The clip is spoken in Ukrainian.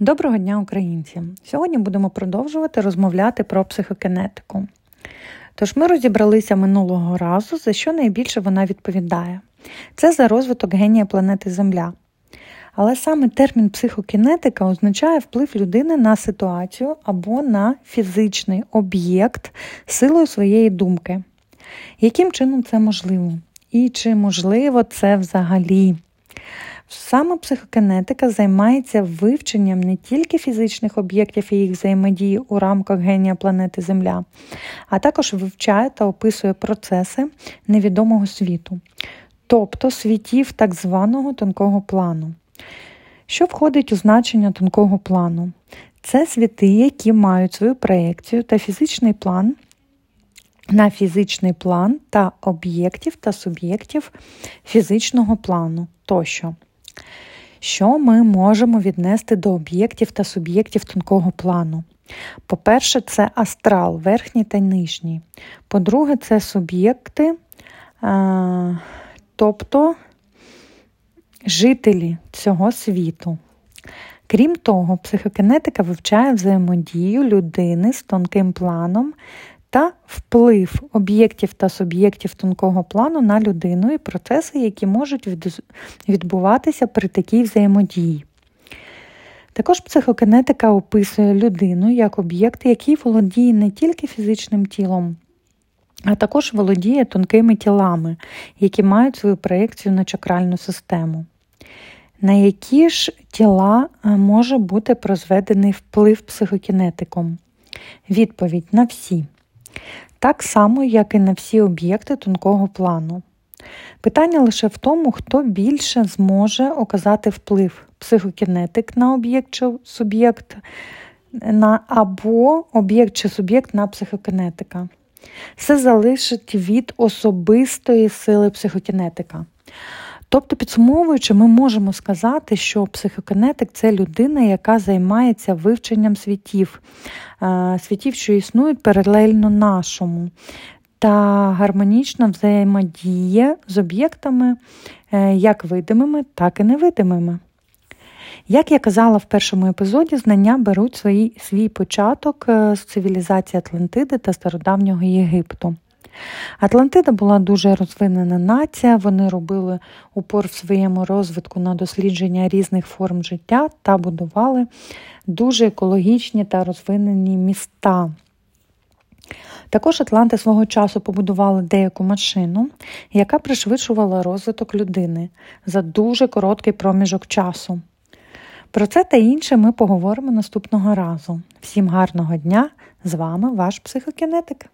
Доброго дня, українці! Сьогодні будемо продовжувати розмовляти про психокінетику. Тож ми розібралися минулого разу, за що найбільше вона відповідає. Це за розвиток генія планети Земля. Але саме термін психокінетика означає вплив людини на ситуацію або на фізичний об'єкт силою своєї думки. Яким чином це можливо? І чи можливо це взагалі? Саме психокінетика займається вивченням не тільки фізичних об'єктів і їх взаємодії у рамках генія планети Земля, а також вивчає та описує процеси невідомого світу, тобто світів так званого тонкого плану. Що входить у значення тонкого плану? Це світи, які мають свою проєкцію та фізичний план. На фізичний план та об'єктів та суб'єктів фізичного плану тощо. Що ми можемо віднести до об'єктів та суб'єктів тонкого плану? По-перше, це астрал, верхній та нижній. По-друге, це суб'єкти, тобто жителі цього світу. Крім того, психокінетика вивчає взаємодію людини з тонким планом та вплив об'єктів та суб'єктів тонкого плану на людину і процеси, які можуть відбуватися при такій взаємодії. Також психокінетика описує людину як об'єкт, який володіє не тільки фізичним тілом, а також володіє тонкими тілами, які мають свою проєкцію на чакральну систему. На які ж тіла е, може бути прозведений вплив психокінетиком? Відповідь на всі так само, як і на всі об'єкти тонкого плану. Питання лише в тому, хто більше зможе оказати вплив психокінетик на об'єкт чи суб'єкт на, або об'єкт чи суб'єкт на психокінетика. Все залишить від особистої сили психокінетика. Тобто, підсумовуючи, ми можемо сказати, що психокінетик це людина, яка займається вивченням світів, е, світів, що існують паралельно нашому, та гармонічно взаємодіє з об'єктами е, як видимими, так і невидимими. Як я казала в першому епізоді, знання беруть свій, свій початок е, з цивілізації Атлантиди та стародавнього Єгипту. Атлантида була дуже розвинена нація, вони робили упор в своєму розвитку на дослідження різних форм життя та будували дуже екологічні та розвинені міста. Також Атланти свого часу побудували деяку машину, яка пришвидшувала розвиток людини за дуже короткий проміжок часу. Про це та інше ми поговоримо наступного разу. Всім гарного дня! З вами ваш психокінетик.